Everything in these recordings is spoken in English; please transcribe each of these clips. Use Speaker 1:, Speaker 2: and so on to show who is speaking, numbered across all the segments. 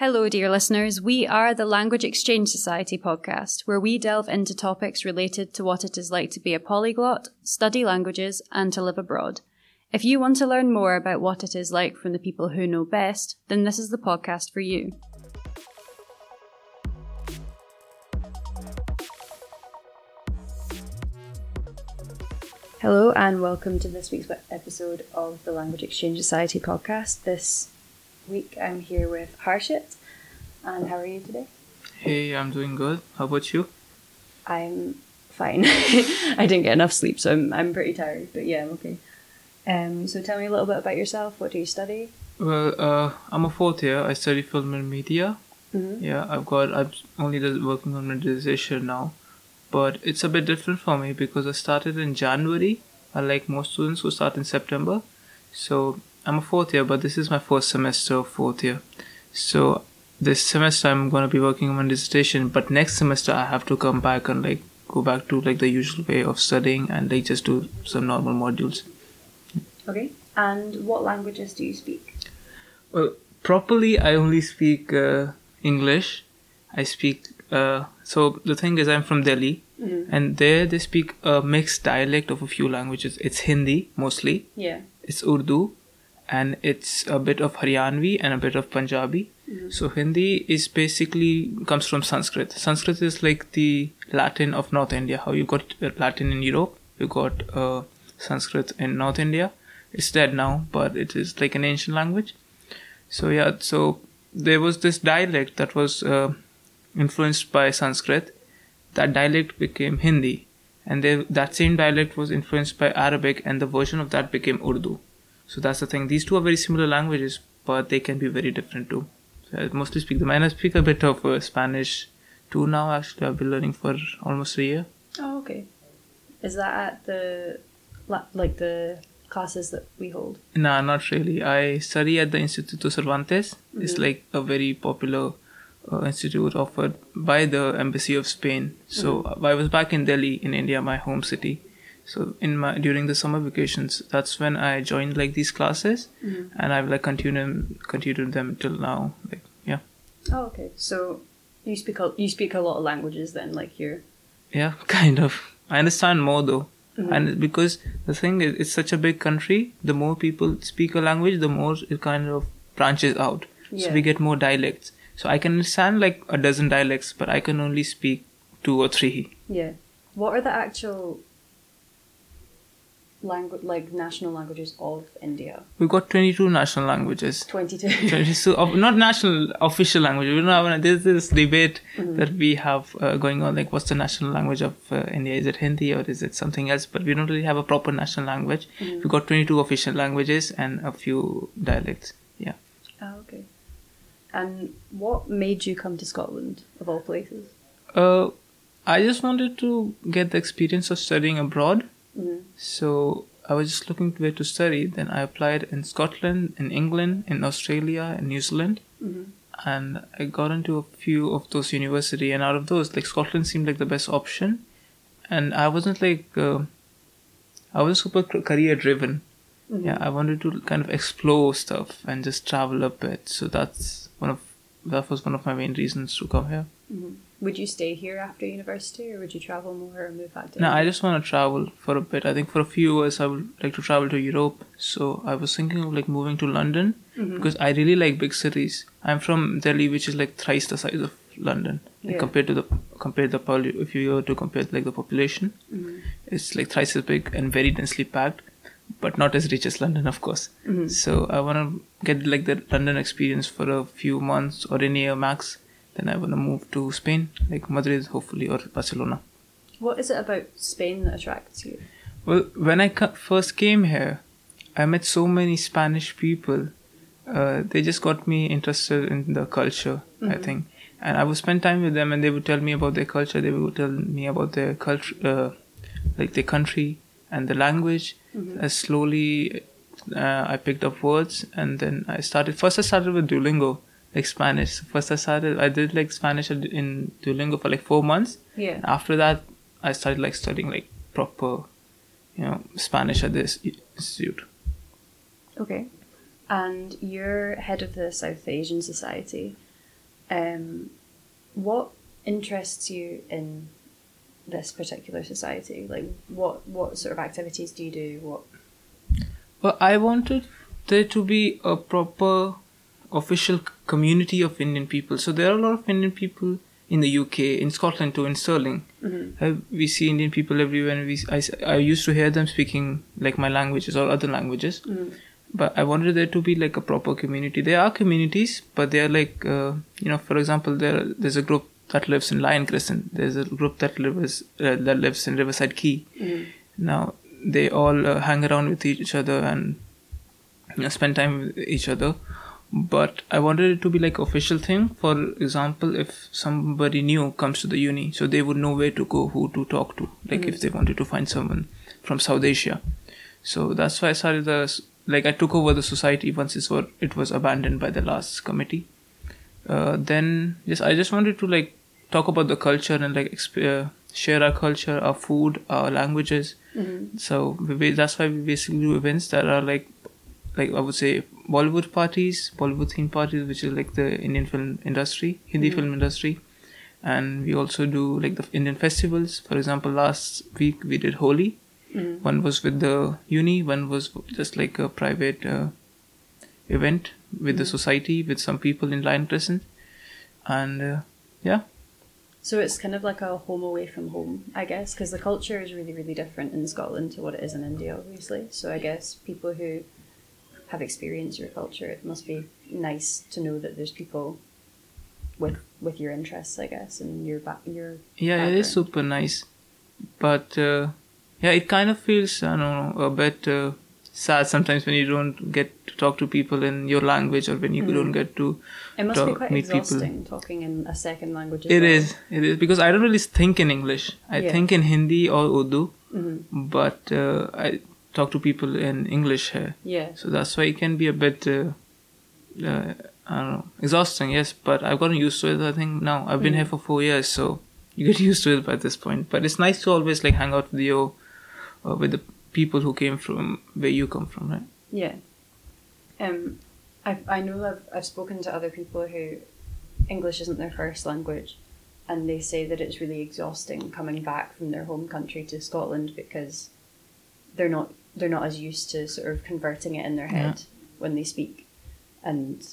Speaker 1: Hello, dear listeners. We are the Language Exchange Society podcast, where we delve into topics related to what it is like to be a polyglot, study languages, and to live abroad. If you want to learn more about what it is like from the people who know best, then this is the podcast for you. Hello, and welcome to this week's episode of the Language Exchange Society podcast. This week I'm here with Harshit. And how are you today?
Speaker 2: Hey, I'm doing good. How about you?
Speaker 1: I'm fine. I didn't get enough sleep, so I'm, I'm pretty tired, but yeah, I'm okay. Um, so tell me a little bit about yourself. What do you study?
Speaker 2: Well, uh, I'm a fourth year. I study film and media.
Speaker 1: Mm-hmm.
Speaker 2: Yeah, I've got. I'm only just working on my dissertation now, but it's a bit different for me because I started in January. Unlike most students who start in September, so I'm a fourth year, but this is my first semester of fourth year. So this semester I'm gonna be working on my dissertation, but next semester I have to come back and like go back to like the usual way of studying and like just do some normal modules.
Speaker 1: Okay. And what languages do you speak?
Speaker 2: Well, properly I only speak uh, English. I speak. Uh, so the thing is, I'm from Delhi,
Speaker 1: Mm-hmm.
Speaker 2: and there they speak a mixed dialect of a few languages. It's Hindi mostly.
Speaker 1: Yeah.
Speaker 2: It's Urdu, and it's a bit of Haryanvi and a bit of Punjabi.
Speaker 1: Mhm.
Speaker 2: So Hindi is basically comes from Sanskrit. Sanskrit is like the Latin of North India. How you got uh, Latin in Europe, you got uh, Sanskrit in North India. It's dead now, but it is like an ancient language. So yeah, so there was this dialect that was uh, influenced by Sanskrit. That dialect became Hindi, and there, that same dialect was influenced by Arabic, and the version of that became Urdu. So that's the thing. These two are very similar languages, but they can be very different too. So I mostly speak them, and I speak a bit of uh, Spanish too now. Actually, I've been learning for almost a year.
Speaker 1: Oh, okay. Is that at the like the classes that we hold?
Speaker 2: Nah, not really. I study at the Instituto Cervantes. It's
Speaker 1: Mhm.
Speaker 2: like a very popular uh, institute offered by the Embassy of Spain. So uh, I was back in Delhi, in India, my home city. So in my during the summer vacations, that's when I joined like these classes,
Speaker 1: Mm-hmm.
Speaker 2: and I've like continued continued them till now. Like yeah,
Speaker 1: Oh, okay. So you speak a, you speak a lot of languages then, like you're.
Speaker 2: yeah, kind of. I understand more though.
Speaker 1: Mhm.
Speaker 2: And because the thing is, it's such a big country, the more people speak a language, the more it kind of branches out.
Speaker 1: Yeah.
Speaker 2: So we get more dialects. So I can understand like a dozen dialects, but I can only speak two or three.
Speaker 1: Yeah. What are the actual language like national languages of India?
Speaker 2: We've got 22 national languages.
Speaker 1: Twenty two.
Speaker 2: 22 of, not national official languages. We don't have, there's this debate
Speaker 1: Mhm.
Speaker 2: that we have uh, going on like what's the national language of uh, India? Is it Hindi or is it something else? But we don't really have a proper national language.
Speaker 1: Mhm.
Speaker 2: We've got 22 official languages and a few dialects. Yeah.
Speaker 1: Oh, okay. And what made you come to Scotland of all places?
Speaker 2: Uh, I just wanted to get the experience of studying abroad.
Speaker 1: Mm-hmm.
Speaker 2: So I was just looking where to study. Then I applied in Scotland, in England, in Australia, in New Zealand,
Speaker 1: Mm-hmm.
Speaker 2: and I got into a few of those university. And out of those, like Scotland seemed like the best option. And I wasn't like uh, I was super career driven.
Speaker 1: Mm-hmm.
Speaker 2: Yeah, I wanted to kind of explore stuff and just travel a bit. So that's one of that was one of my main reasons to come here.
Speaker 1: hmm Would you stay here after university, or would you travel more or move back to?
Speaker 2: No, I just want to travel for a bit. I think for a few years I would like to travel to Europe. So I was thinking of like moving to London
Speaker 1: Mhm.
Speaker 2: because I really like big cities. I'm from Delhi, which is like thrice the size of London like,
Speaker 1: Yeah.
Speaker 2: compared to the compared the if you were to compare like the population,
Speaker 1: Mhm.
Speaker 2: it's like thrice as big and very densely packed, but not as rich as London, of course.
Speaker 1: Mhm.
Speaker 2: So I want to get like the London experience for a few months or a year max. Then I want to move to Spain, like Madrid, hopefully, or Barcelona.
Speaker 1: What is it about Spain that attracts you?
Speaker 2: Well, when I ca- first came here, I met so many Spanish people. Uh, they just got me interested in the culture, I
Speaker 1: Mhm.
Speaker 2: think. And I would spend time with them, and they would tell me about their culture. They would tell me about their culture, uh, like their country and the language.
Speaker 1: Mhm.
Speaker 2: Uh, slowly, uh, I picked up words, and then I started. First, I started with Duolingo, like Spanish. First, I started. I did like Spanish in Duolingo for like four months.
Speaker 1: Yeah.
Speaker 2: After that, I started like studying like proper, you know, Spanish at this institute.
Speaker 1: Okay. And you're head of the South Asian Society. Um, what interests you in this particular society? Like, what what sort of activities do you do? What?
Speaker 2: Well, I wanted there to be a proper official community of Indian people. So there are a lot of Indian people in the UK, in Scotland too, in Stirling.
Speaker 1: Mm-hmm.
Speaker 2: Uh, we see Indian people everywhere, and we I, I used to hear them speaking like my languages or other languages.
Speaker 1: Mm-hmm.
Speaker 2: But I wanted there to be like a proper community. There are communities, but they are like uh, you know, for example, there there's a group that lives in Lion Crescent. There's a group that lives uh, that lives in Riverside Quay.
Speaker 1: Mm-hmm.
Speaker 2: Now they all uh, hang around with each other and you know, spend time with each other but I wanted it to be like official thing. For example, if somebody new comes to the uni, so they would know where to go, who to talk to, like
Speaker 1: Mhm.
Speaker 2: if they wanted to find someone from South Asia. So that's why I started the like I took over the society once it was it was abandoned by the last committee. Uh, then yes, I just wanted to like talk about the culture and like exp- uh, share our culture, our food, our languages.
Speaker 1: Mm-hmm.
Speaker 2: So we, that's why we basically do events that are like, like I would say Bollywood parties, Bollywood theme parties, which is like the Indian film industry, Hindi
Speaker 1: Mhm.
Speaker 2: film industry, and we also do like the Indian festivals. For example, last week we did Holi.
Speaker 1: Mm-hmm.
Speaker 2: One was with the uni, one was just like a private uh, event with the
Speaker 1: Mhm.
Speaker 2: society, with some people in Lion Crescent, and uh, yeah,
Speaker 1: So it's kind of like a home away from home, I guess, because the culture is really, really different in Scotland to what it is in India, obviously. So I guess people who have experienced your culture, it must be nice to know that there's people with with your interests, I guess, and your back, your
Speaker 2: Yeah, it is super nice, but uh, yeah, it kind of feels I don't know a bit uh, sad sometimes when you don't get to talk to people in your language or when you
Speaker 1: Mm.
Speaker 2: don't get to.
Speaker 1: It must be quite
Speaker 2: meet people.
Speaker 1: talking in a second language.
Speaker 2: It
Speaker 1: well.
Speaker 2: is, it is because I don't really think in English. I
Speaker 1: Yeah.
Speaker 2: think in Hindi or Urdu,
Speaker 1: Mhm.
Speaker 2: but uh, I talk to people in English here,
Speaker 1: Yeah.
Speaker 2: so that's why it can be a bit. Uh, uh, I don't know, exhausting, yes, but I've gotten used to it. I think now I've been
Speaker 1: Mm.
Speaker 2: here for four years, so you get used to it by this point. But it's nice to always like hang out with you, uh, with the people who came from where you come from, right?
Speaker 1: Yeah. Um, I I know I've I've spoken to other people who English isn't their first language, and they say that it's really exhausting coming back from their home country to Scotland because they're not they're not as used to sort of converting it in their head when they speak, and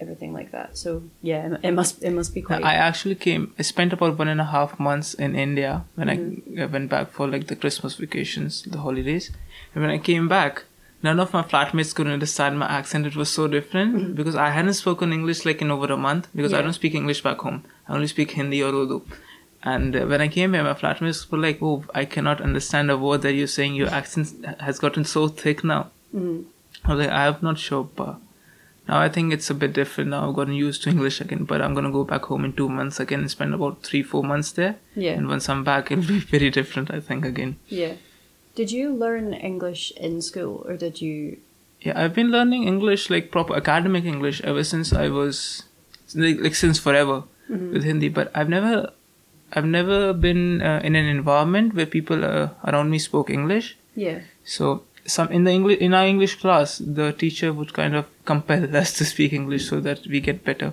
Speaker 1: everything like that. So yeah, it must it must be quite.
Speaker 2: I actually came. I spent about one and a half months in India when
Speaker 1: Mm-hmm.
Speaker 2: I, I went back for like the Christmas vacations, the holidays. And when I came back, none of my flatmates could understand my accent. It was so different because I hadn't spoken English like in over a month because I
Speaker 1: Mm-hmm.
Speaker 2: Don't speak English back home. I only speak Hindi or Urdu. And uh, when I came here, my flatmates were like, "Oh, I cannot understand a word that you're saying. Your accent has gotten so thick now."
Speaker 1: Mhm.
Speaker 2: I was like, I'm not sure, but now I think it's a bit different. Now I've gotten used to English again, but I'm gonna go back home in two months again and spend about three, four months there.
Speaker 1: Yeah.
Speaker 2: And once I'm back, it'll be very different, I think, again.
Speaker 1: Yeah. Did you learn English in school, or did you?
Speaker 2: Yeah, I've been learning English, like proper academic English, ever since I was, like, like since forever
Speaker 1: Mhm.
Speaker 2: with Hindi. But I've never, I've never been uh, in an environment where people uh, around me spoke English.
Speaker 1: Yeah.
Speaker 2: So some in the English in our English class, the teacher would kind of compel us to speak English so that we get better.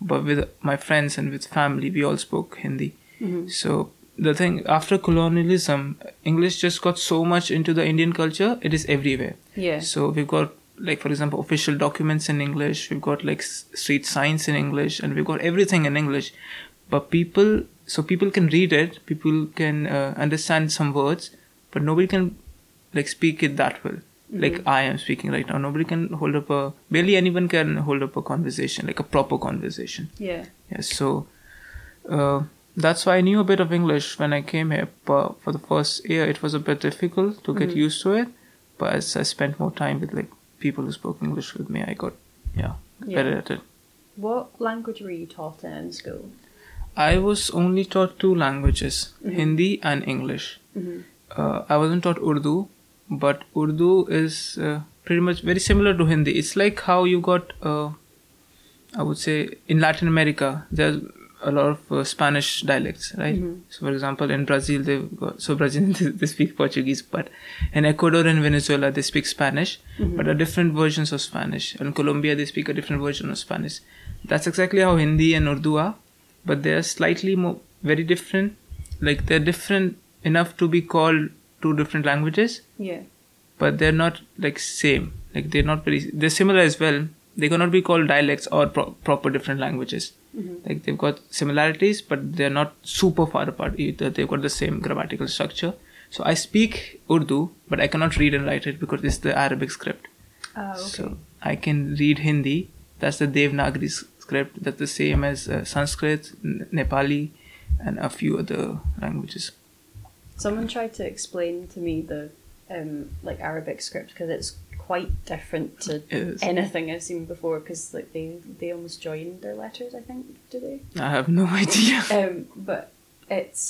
Speaker 2: But with my friends and with family, we all spoke Hindi.
Speaker 1: Mhm.
Speaker 2: So the thing after colonialism, English just got so much into the Indian culture. It is everywhere.
Speaker 1: Yeah.
Speaker 2: So we've got like for example official documents in English. We've got like street signs in English, and we've got everything in English. But people, so people can read it. People can uh, understand some words, but nobody can like speak it that well. Like I am speaking right now. Nobody can hold up a barely anyone can hold up a conversation like a proper conversation.
Speaker 1: Yeah.
Speaker 2: Yes, so uh, that's why I knew a bit of English when I came here. But for the first year, it was a bit difficult to get
Speaker 1: Mhm.
Speaker 2: used to it. But as I spent more time with like people who spoke English with me, I got yeah,
Speaker 1: Yeah.
Speaker 2: better at it.
Speaker 1: What language were you taught in school?
Speaker 2: I was only taught two languages,
Speaker 1: Mhm.
Speaker 2: Hindi and English.
Speaker 1: Mhm.
Speaker 2: Uh, I wasn't taught Urdu, but Urdu is uh, pretty much very similar to Hindi. It's like how you got, uh, I would say, in Latin America. There's a lot of uh, Spanish dialects, right?
Speaker 1: Mhm.
Speaker 2: So, for example, in Brazil, they've got so Brazilians they speak Portuguese, but in Ecuador and Venezuela they speak Spanish,
Speaker 1: Mhm.
Speaker 2: but are different versions of Spanish. In Colombia, they speak a different version of Spanish. That's exactly how Hindi and Urdu are, but they're slightly more very different. Like they're different enough to be called two different languages,
Speaker 1: Yeah.
Speaker 2: but they're not like same. Like they're not very. They're similar as well. They cannot be called dialects or pro- proper different languages.
Speaker 1: Mhm.
Speaker 2: Like they've got similarities, but they're not super far apart either. They've got the same grammatical structure. So I speak Urdu, but I cannot read and write it because it's the Arabic script.
Speaker 1: Ah, okay.
Speaker 2: So I can read Hindi. That's the Devanagari script. That's the same as uh, Sanskrit, N- Nepali, and a few other languages.
Speaker 1: Someone tried to explain to me the um, like Arabic script because it's quite different to anything I've seen before. Because like they they almost join their letters. I think do they?
Speaker 2: I have no idea.
Speaker 1: Um, but it's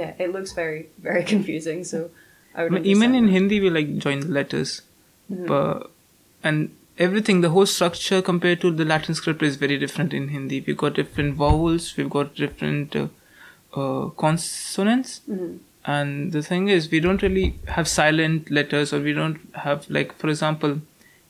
Speaker 1: yeah, it looks very very confusing. So I
Speaker 2: I
Speaker 1: would
Speaker 2: mean, even in Hindi, we like join the letters.
Speaker 1: Mhm.
Speaker 2: but and everything, the whole structure compared to the Latin script is very different in Hindi. We've got different vowels, we've got different uh, uh, consonants,
Speaker 1: Mhm.
Speaker 2: and the thing is, we don't really have silent letters, or we don't have like, for example,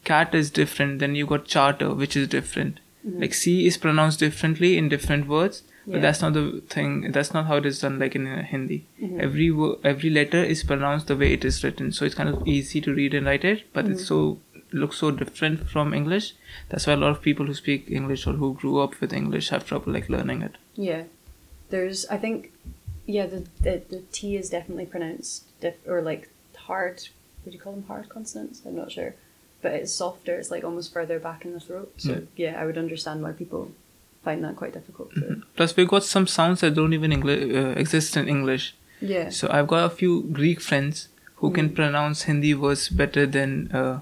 Speaker 2: cat is different. Then you got charter, which is different.
Speaker 1: Mhm.
Speaker 2: Like C is pronounced differently in different words, but that's not the thing. That's not how it is done. Like in uh, Hindi,
Speaker 1: Mhm.
Speaker 2: every wo- every letter is pronounced the way it is written, so it's kind of easy to read and write it. But it's so looks so different from English. That's why a lot of people who speak English or who grew up with English have trouble like learning it.
Speaker 1: Yeah, there's I think yeah the the, the T is definitely pronounced diff- or like hard. Would you call them hard consonants? I'm not sure, but it's softer. It's like almost further back in the throat. So
Speaker 2: Yeah.
Speaker 1: yeah, I would understand why people find that quite difficult. To,
Speaker 2: Plus, we've got some sounds that don't even Engli- uh, exist in English.
Speaker 1: Yeah.
Speaker 2: So I've got a few Greek friends who can
Speaker 1: Mhm.
Speaker 2: pronounce Hindi words better than uh,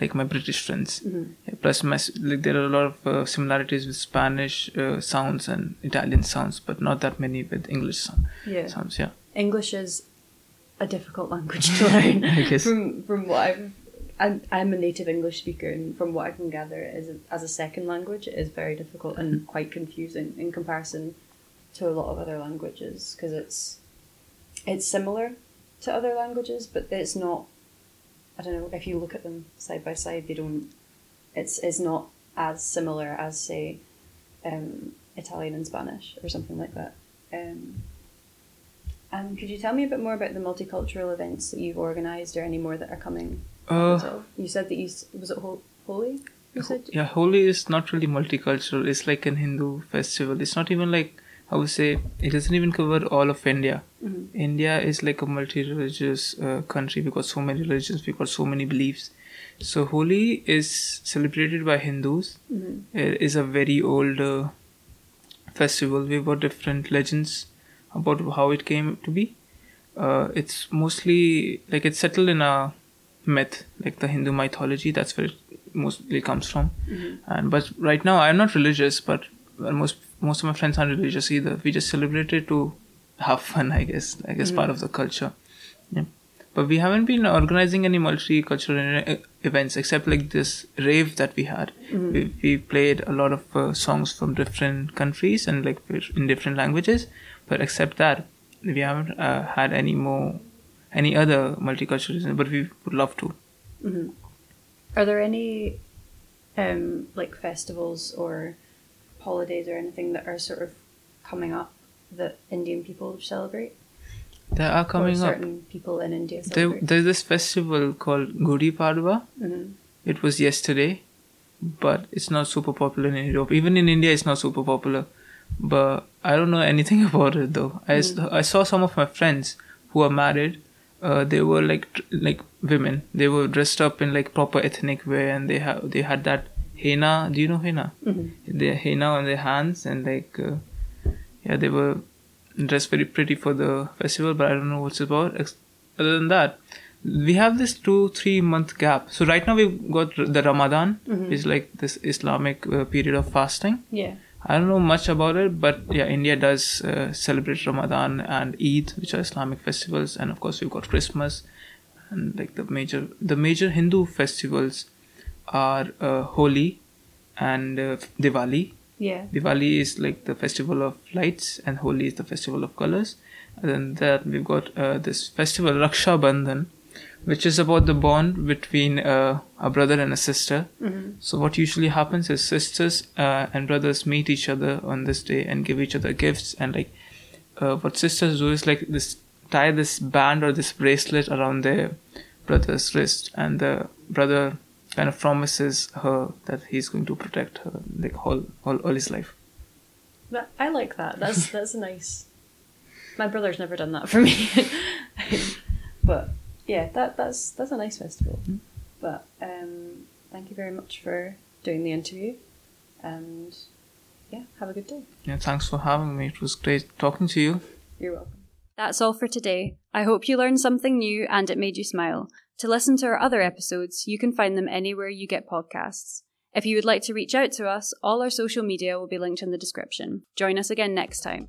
Speaker 2: like my British friends.
Speaker 1: Mhm.
Speaker 2: Yeah, plus, my, like there are a lot of uh, similarities with Spanish uh, sounds and Italian sounds, but not that many with English sound,
Speaker 1: Yeah.
Speaker 2: sounds. Yeah,
Speaker 1: English is a difficult language to learn.
Speaker 2: I guess.
Speaker 1: From from what I've, I'm, I'm a native English speaker, and from what I can gather, is as a second language, it is very difficult and quite confusing in comparison to a lot of other languages because it's it's similar to other languages, but it's not. I don't know if you look at them side by side, they don't. It's it's not as similar as say, um, Italian and Spanish or something like that. Um, and could you tell me a bit more about the multicultural events that you've organised, or any more that are coming?
Speaker 2: Uh,
Speaker 1: you said that you was it Hol- Holi? You said
Speaker 2: yeah. Holi is not really multicultural. It's like an Hindu festival. It's not even like I would say it doesn't even cover all of India.
Speaker 1: Mhm.
Speaker 2: India is like a multi-religious uh, country. We've got so many religions. We've got so many beliefs. So Holi is celebrated by Hindus.
Speaker 1: Mhm.
Speaker 2: It is a very old uh, festival. We've got different legends about how it came to be. Uh, it's mostly like it's settled in a myth, like the Hindu mythology. That's where it mostly comes from.
Speaker 1: Mhm.
Speaker 2: And but right now I'm not religious, but most most of my friends aren't religious either. We just celebrate it to have fun, I guess. I guess part of the culture. Yeah. But we haven't been organizing any multicultural events except like this rave that we had.
Speaker 1: Mhm.
Speaker 2: We, we played a lot of uh, songs from different countries and like in different languages. But except that, we haven't uh, had any more, any other multiculturalism. But we would love to.
Speaker 1: Mhm. Are there any um, like festivals or holidays or anything that are sort of coming up that Indian people celebrate?
Speaker 2: There are coming
Speaker 1: or
Speaker 2: up.
Speaker 1: certain people in India
Speaker 2: There, there's this festival called Gudi Padwa.
Speaker 1: Mhm.
Speaker 2: It was yesterday, but it's not super popular in Europe. Even in India, it's not super popular. But I don't know anything about it though. I I saw some of my friends who are married. Uh, they were like like women. They were dressed up in like proper ethnic wear, and they have they had that henna. Do you know henna?
Speaker 1: Mhm.
Speaker 2: They henna on their hands, and like uh, yeah, they were dressed very pretty for the festival. But I don't know what's about. Other than that, we have this two three month gap. So right now we've got the Ramadan,
Speaker 1: Mhm.
Speaker 2: is like this Islamic uh, period of fasting.
Speaker 1: Yeah.
Speaker 2: I don't know much about it, but yeah, India does uh, celebrate Ramadan and Eid, which are Islamic festivals, and of course we've got Christmas, and like the major the major Hindu festivals are uh, Holi and uh, Diwali,
Speaker 1: Yeah.
Speaker 2: Diwali is like the festival of lights, and Holi is the festival of colors. And then that we've got uh, this festival Raksha Bandhan, which is about the bond between uh, a brother and a sister.
Speaker 1: Mm-hmm.
Speaker 2: So what usually happens is sisters uh, and brothers meet each other on this day and give each other gifts. And like uh, what sisters do is like this tie this band or this bracelet around their brother's wrist, and the brother kind of promises her that he's going to protect her like all all, all his life.
Speaker 1: But I like that. That's that's nice. My brother's never done that for me, but yeah, that that's that's a nice festival.
Speaker 2: Mm.
Speaker 1: But um, thank you very much for doing the interview, and yeah, have a good day.
Speaker 2: Yeah, thanks for having me. It was great talking to you.
Speaker 1: You're welcome. That's all for today. I hope you learned something new and it made you smile. To listen to our other episodes, you can find them anywhere you get podcasts. If you would like to reach out to us, all our social media will be linked in the description. Join us again next time.